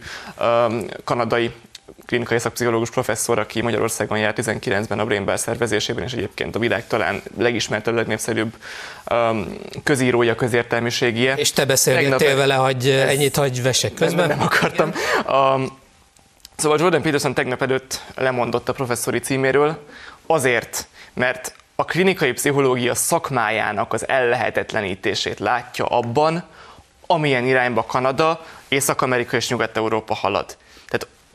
kanadai klinikai szakpszichológus professzor, aki Magyarországon járt 19-ben a Brain Bar szervezésében, és egyébként a világ talán legismertebb, legnépszerűbb um, közírója, közértelmiségie. És te beszélgettél Tegnap, vele, hogy ennyit hagy vesek közben? Nem, nem akartam. Um, Szóval Jordan Peterson tegnap előtt lemondott a professzori címéről azért, mert a klinikai pszichológia szakmájának az ellehetetlenítését látja abban, amilyen irányba Kanada, Észak-Amerika és Nyugat-Európa halad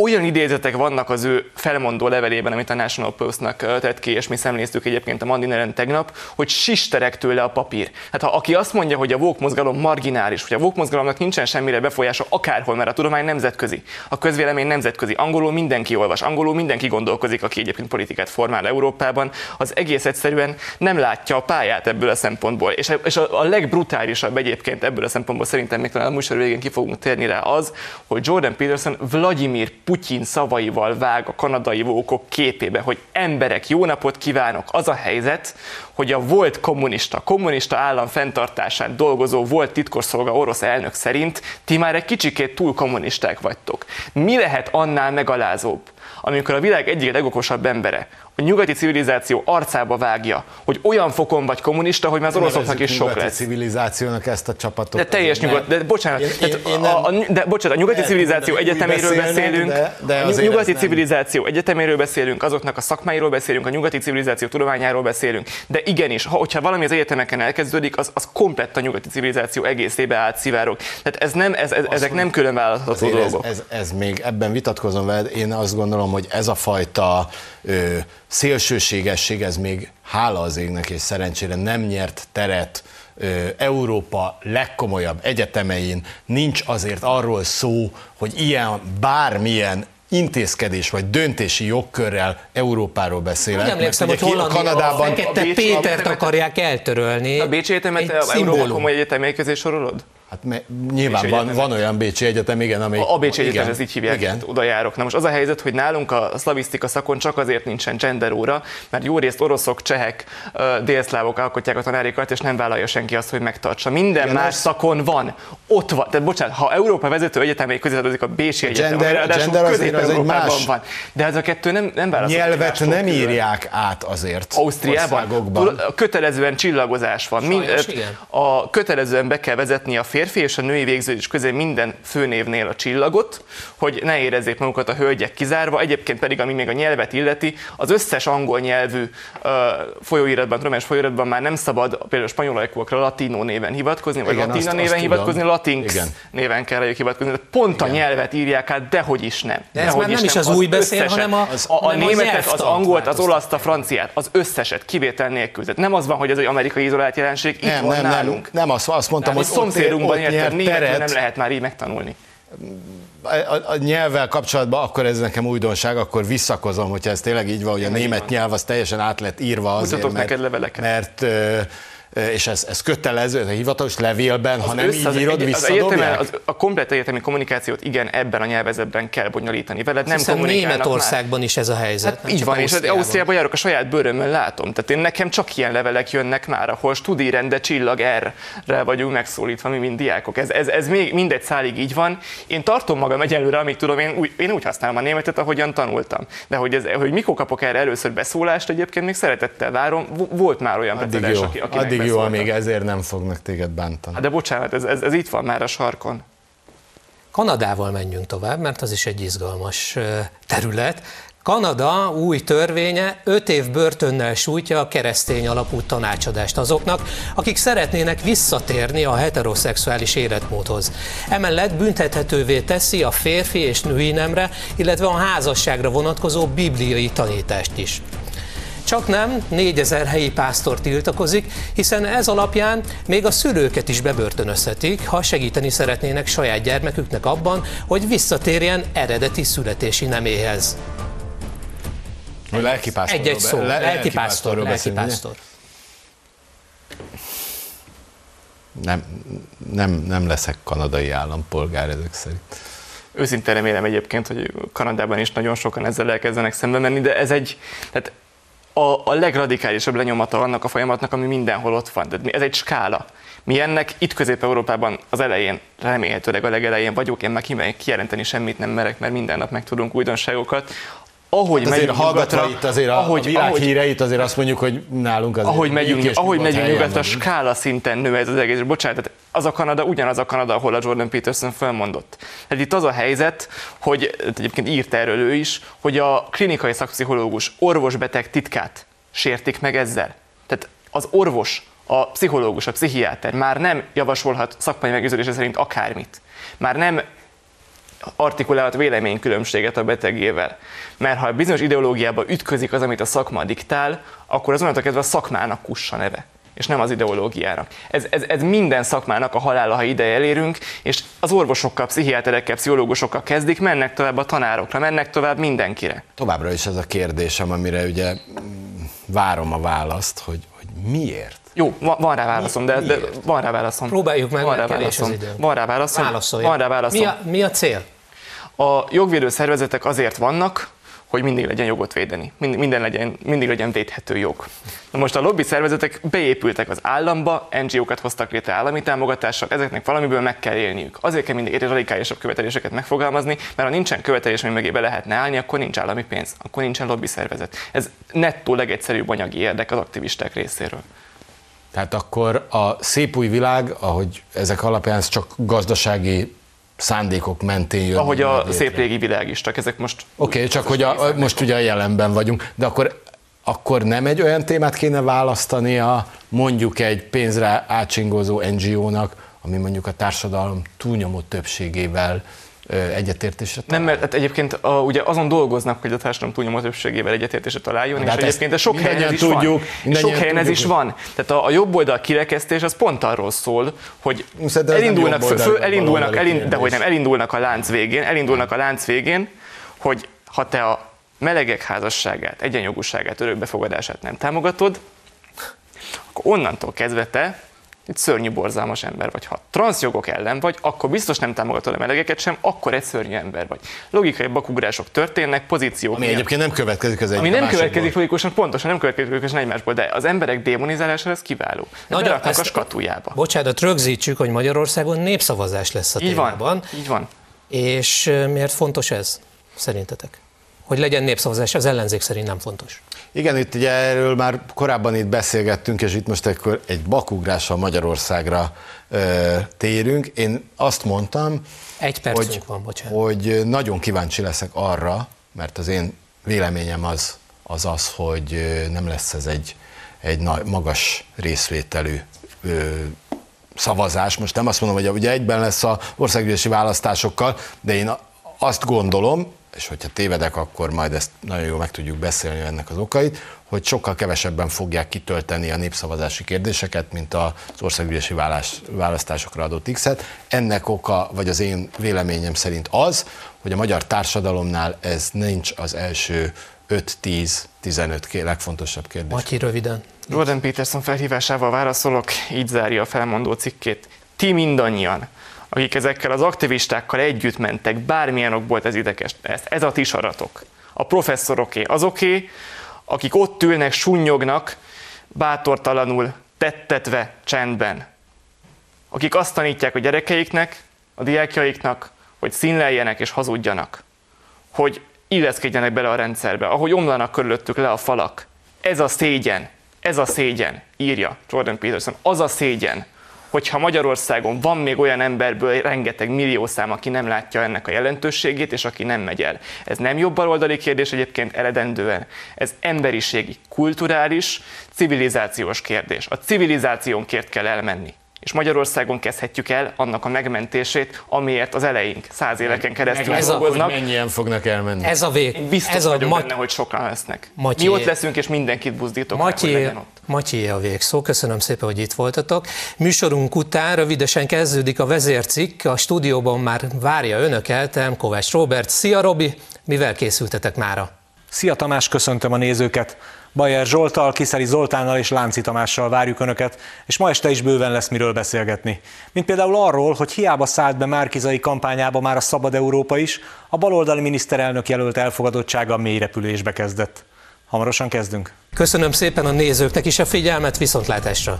olyan idézetek vannak az ő felmondó levelében, amit a National Postnak tett ki, és mi szemléztük egyébként a Mandineren tegnap, hogy sisterek tőle a papír. Hát ha aki azt mondja, hogy a vók mozgalom marginális, hogy a vók mozgalomnak nincsen semmire befolyása akárhol, mert a tudomány nemzetközi, a közvélemény nemzetközi, angolul mindenki olvas, angolul mindenki gondolkozik, aki egyébként politikát formál Európában, az egész egyszerűen nem látja a pályát ebből a szempontból. És, és a, a legbrutálisabb egyébként ebből a szempontból szerintem még talán a végén ki fogunk térni rá az, hogy Jordan Peterson Vladimir Putyin szavaival vág a kanadai vókok képébe, hogy emberek, jó napot kívánok! Az a helyzet, hogy a volt kommunista, kommunista állam fenntartásán dolgozó volt titkosszolga orosz elnök szerint ti már egy kicsikét túl kommunisták vagytok. Mi lehet annál megalázóbb, amikor a világ egyik legokosabb embere a nyugati civilizáció arcába vágja, hogy olyan fokon vagy kommunista, hogy már az oroszoknak is sok lesz. civilizációnak ezt a csapatot. De teljes nyugat, de bocsánat, én, én, én nem, a, a, de, bocsánat, a nyugati civilizáció egyeteméről beszélünk, de, de a nyugati civilizáció egyeteméről beszélünk, azoknak a szakmáiról beszélünk, a nyugati civilizáció tudományáról beszélünk, de igenis, ha, hogyha valami az egyetemeken elkezdődik, az, az komplett a nyugati civilizáció egészébe átszivárog. Tehát ez nem, ez, ez, ezek nem külön választható dolgok. Ez, ez, ez még ebben vitatkozom veled, én azt gondolom, hogy ez a fajta ö, szélsőségesség, ez még hála az égnek és szerencsére nem nyert teret ö, Európa legkomolyabb egyetemein, nincs azért arról szó, hogy ilyen bármilyen intézkedés vagy döntési jogkörrel Európáról beszélek. Nem emlékszem, hogy Hollandi, Kanadában... A Pétert akarják eltörölni. A Bécsi Egyetemet Európa komoly egyetemei közé sorolod? Hát me, nyilván van, van olyan Bécsi Egyetem, igen, amely... A, Bécsi igen, Egyetem, ez így hívják, igen. oda járok. Na most az a helyzet, hogy nálunk a szlavisztika szakon csak azért nincsen gender óra, mert jó részt oroszok, csehek, délszlávok alkotják a tanárikat, és nem vállalja senki azt, hogy megtartsa. Minden igen, más az... szakon van. Ott van. Tehát bocsánat, ha Európa vezető egyetemei közé tartozik a Bécsi a Egyetem, gender, a gender azért az egy más... van. De ez a kettő nem, nem választ. Nyelvet nem írják át azért. Ausztriában kötelezően csillagozás van. Sajnos, Mind, a kötelezően be kell vezetni a férfi és a női végződés közé minden főnévnél a csillagot, hogy ne érezzék magukat a hölgyek kizárva, egyébként pedig, ami még a nyelvet illeti, az összes angol nyelvű uh, folyóiratban, tudományos folyóiratban már nem szabad például spanyolajkúakra latino néven hivatkozni, vagy Igen, latina azt, néven azt hivatkozni, tudom. latinx Igen. néven kell rájuk hivatkozni. De pont Igen. a nyelvet írják át, dehogy is nem. De ez már nem is, nem. az, az új beszél, összeset, hanem a, az, a, a németet, az angolt, az olaszt, a franciát, az összeset, kivétel nélkül. Tehát nem az van, hogy ez egy amerikai izolált jelenség, itt nem, van nem, nálunk. Nem, nem azt, azt mondtam, hogy szomszédunkban nyert teret. nem lehet már így megtanulni. A, a, a nyelvvel kapcsolatban akkor ez nekem újdonság, akkor visszakozom, hogyha ez tényleg így van, hogy a német nyelv az teljesen át lett írva azért, Mutatok mert, neked leveleket. mert és ez, ez kötelező, ez a hivatalos levélben, az ha nem így írod, az, az, az A komplet egyetemi kommunikációt igen, ebben a nyelvezetben kell bonyolítani veled, nem Hiszen Németországban már. is ez a helyzet. Hát így van, és Ausztriában járok, a saját bőrömmel látom. Tehát én nekem csak ilyen levelek jönnek már, ahol studi rende csillag R-re vagyunk megszólítva, mi mind diákok. Ez, ez, ez még mindegy szálig így van. Én tartom magam egyelőre, amíg tudom, én úgy, én úgy használom a németet, ahogyan tanultam. De hogy, ez, hogy mikor kapok erre először beszólást, egyébként még szeretettel várom. Volt már olyan precedens, aki, aki addig jó, amíg ezért nem fognak téged bántani. Hát de bocsánat, ez, ez, ez itt van már a sarkon. Kanadával menjünk tovább, mert az is egy izgalmas terület. Kanada új törvénye 5 év börtönnel sújtja a keresztény alapú tanácsadást azoknak, akik szeretnének visszatérni a heteroszexuális életmódhoz. Emellett büntethetővé teszi a férfi és női nemre, illetve a házasságra vonatkozó bibliai tanítást is. Csak nem 4000 helyi pásztor tiltakozik, hiszen ez alapján még a szülőket is bebörtönözhetik, ha segíteni szeretnének saját gyermeküknek abban, hogy visszatérjen eredeti születési neméhez. Lelkipásztorról Egy-egy szó, le- lelkipásztor, lelkipásztor. Nem, nem, nem leszek kanadai állampolgár ezek szerint. Őszintén remélem egyébként, hogy Kanadában is nagyon sokan ezzel elkezdenek szembe menni, de ez egy, tehát a, a legradikálisabb lenyomata annak a folyamatnak, ami mindenhol ott van. Tehát ez egy skála. Mi ennek itt Közép-Európában az elején, remélhetőleg a legelején vagyok, én már ki- kijelenteni semmit nem merek, mert minden nap megtudunk újdonságokat. Ahogy Hát azért megyünk hallgatva nyugatra, itt azért a, ahogy, a világ ahogy, híreit, azért azt mondjuk, hogy nálunk azért ahogy megyünk, ahogy megyünk nyugatra, skála szinten nő ez az egész. Bocsánat, tehát az a Kanada ugyanaz a Kanada, ahol a Jordan Peterson felmondott. Tehát itt az a helyzet, hogy egyébként írt erről ő is, hogy a klinikai szakpszichológus orvos-beteg titkát sértik meg ezzel. Tehát az orvos, a pszichológus, a pszichiáter már nem javasolhat szakmai meggyőződése szerint akármit. Már nem artikulálhat véleménykülönbséget a betegével. Mert ha bizonyos ideológiába ütközik az, amit a szakma diktál, akkor az onnantól kezdve a szakmának kussa neve és nem az ideológiának. Ez, ez, ez minden szakmának a halála, ha ide elérünk, és az orvosokkal, pszichiáterekkel, pszichológusokkal kezdik, mennek tovább a tanárokra, mennek tovább mindenkire. Továbbra is ez a kérdésem, amire ugye várom a választ, hogy, hogy miért? Jó, van, van rá válaszom, de, de van rá válaszom. Próbáljuk meg, van rá válaszom. idő. Van rá válaszom. Válaszolja. Van rá válaszom. Mi a, mi a cél? A jogvédő szervezetek azért vannak, hogy mindig legyen jogot védeni, Mind- minden legyen, mindig legyen védhető jog. Na most a lobby szervezetek beépültek az államba, NGO-kat hoztak létre állami támogatással, ezeknek valamiből meg kell élniük. Azért kell mindig radikálisabb követeléseket megfogalmazni, mert ha nincsen követelés, ami mögé be lehetne állni, akkor nincs állami pénz, akkor nincsen lobby szervezet. Ez nettó legegyszerűbb anyagi érdek az aktivisták részéről. Tehát akkor a szép új világ, ahogy ezek alapján ez csak gazdasági szándékok mentén jön. Ahogy a létre. szép régi világ is, csak ezek most Oké, okay, csak hogy a, most ugye a jelenben vagyunk, de akkor, akkor nem egy olyan témát kéne választania mondjuk egy pénzre átsingózó NGO-nak, ami mondjuk a társadalom túlnyomó többségével egyetértésre Nem, mert hát egyébként a, ugye azon dolgoznak, hogy a társadalom túlnyomó többségével egyetértésre találjon, és hát ezt egyébként ez sok helyen ez is tudjuk, van. Sok helyen ez tudjuk, is hogy- van. Tehát a, a jobb oldal kirekesztés az pont arról szól, hogy Szerintem ez elindulnak, fö, jobboldali, fö, elindulnak, elind, de hogy nem, elindulnak a lánc végén, elindulnak a lánc végén, hogy ha te a melegek házasságát, egyenjogúságát, örökbefogadását nem támogatod, akkor onnantól kezdve te egy szörnyű, borzalmas ember vagy. Ha transzjogok ellen vagy, akkor biztos nem támogatod a melegeket sem, akkor egy szörnyű ember vagy. Logikai bakugrások történnek, pozíciók Ami miatt. egyébként nem következik az egyik Ami nem másikból. következik logikusan, pontosan nem következik logikusan egymásból, de az emberek démonizálása ez kiváló. Nagyon- Beraknak a skatujába. Bocsánat, rögzítsük, hogy Magyarországon népszavazás lesz a Így témában. van, így van. És miért fontos ez, szerintetek? Hogy legyen népszavazás, az ellenzék szerint nem fontos. Igen, itt ugye erről már korábban itt beszélgettünk, és itt most akkor egy bakugrással Magyarországra ö, térünk. Én azt mondtam, Egy percünk hogy, van, bocsánat. hogy nagyon kíváncsi leszek arra, mert az én véleményem az az, az hogy nem lesz ez egy, egy nagy, magas részvételű ö, szavazás. Most nem azt mondom, hogy ugye egyben lesz a országgyűlési választásokkal, de én azt gondolom, és hogyha tévedek, akkor majd ezt nagyon jól meg tudjuk beszélni ennek az okait, hogy sokkal kevesebben fogják kitölteni a népszavazási kérdéseket, mint az országgyűlési válasz, választásokra adott X-et. Ennek oka, vagy az én véleményem szerint az, hogy a magyar társadalomnál ez nincs az első 5-10-15 ké- legfontosabb kérdés. Matyi, röviden. Jordan Peterson felhívásával válaszolok, így zárja a felmondó cikkét. Ti mindannyian, akik ezekkel az aktivistákkal együtt mentek, bármilyen ok volt ez idekes, ez, ez a ti saratok. A professzoroké, azoké, akik ott ülnek, sunnyognak, bátortalanul, tettetve, csendben. Akik azt tanítják a gyerekeiknek, a diákjaiknak, hogy színleljenek és hazudjanak. Hogy illeszkedjenek bele a rendszerbe, ahogy omlanak körülöttük le a falak. Ez a szégyen, ez a szégyen, írja Jordan Peterson, az a szégyen, hogyha Magyarországon van még olyan emberből rengeteg millió szám, aki nem látja ennek a jelentőségét, és aki nem megy el. Ez nem jobb baloldali kérdés egyébként eredendően. Ez emberiségi, kulturális, civilizációs kérdés. A civilizációnkért kell elmenni és Magyarországon kezdhetjük el annak a megmentését, amiért az eleink száz éveken keresztül ez dolgoznak. A, mennyien fognak elmenni. Ez a vég. Én biztos ez a vagyok mat- benne, hogy sokan lesznek. Matyi- Mi ott leszünk, és mindenkit buzdítok Matyi, meg, hogy legyen ott. Matyi a végszó, köszönöm szépen, hogy itt voltatok. Műsorunk után rövidesen kezdődik a vezércikk, a stúdióban már várja önöket, M. Kovács Robert. Szia Robi, mivel készültetek mára? Szia Tamás, köszöntöm a nézőket! Bajer Zsoltal, Kiszeli Zoltánnal és Lánci Tamással várjuk Önöket, és ma este is bőven lesz miről beszélgetni. Mint például arról, hogy hiába szállt be Márkizai kampányába már a Szabad Európa is, a baloldali miniszterelnök jelölt elfogadottsága mély repülésbe kezdett. Hamarosan kezdünk. Köszönöm szépen a nézőknek is a figyelmet, viszontlátásra!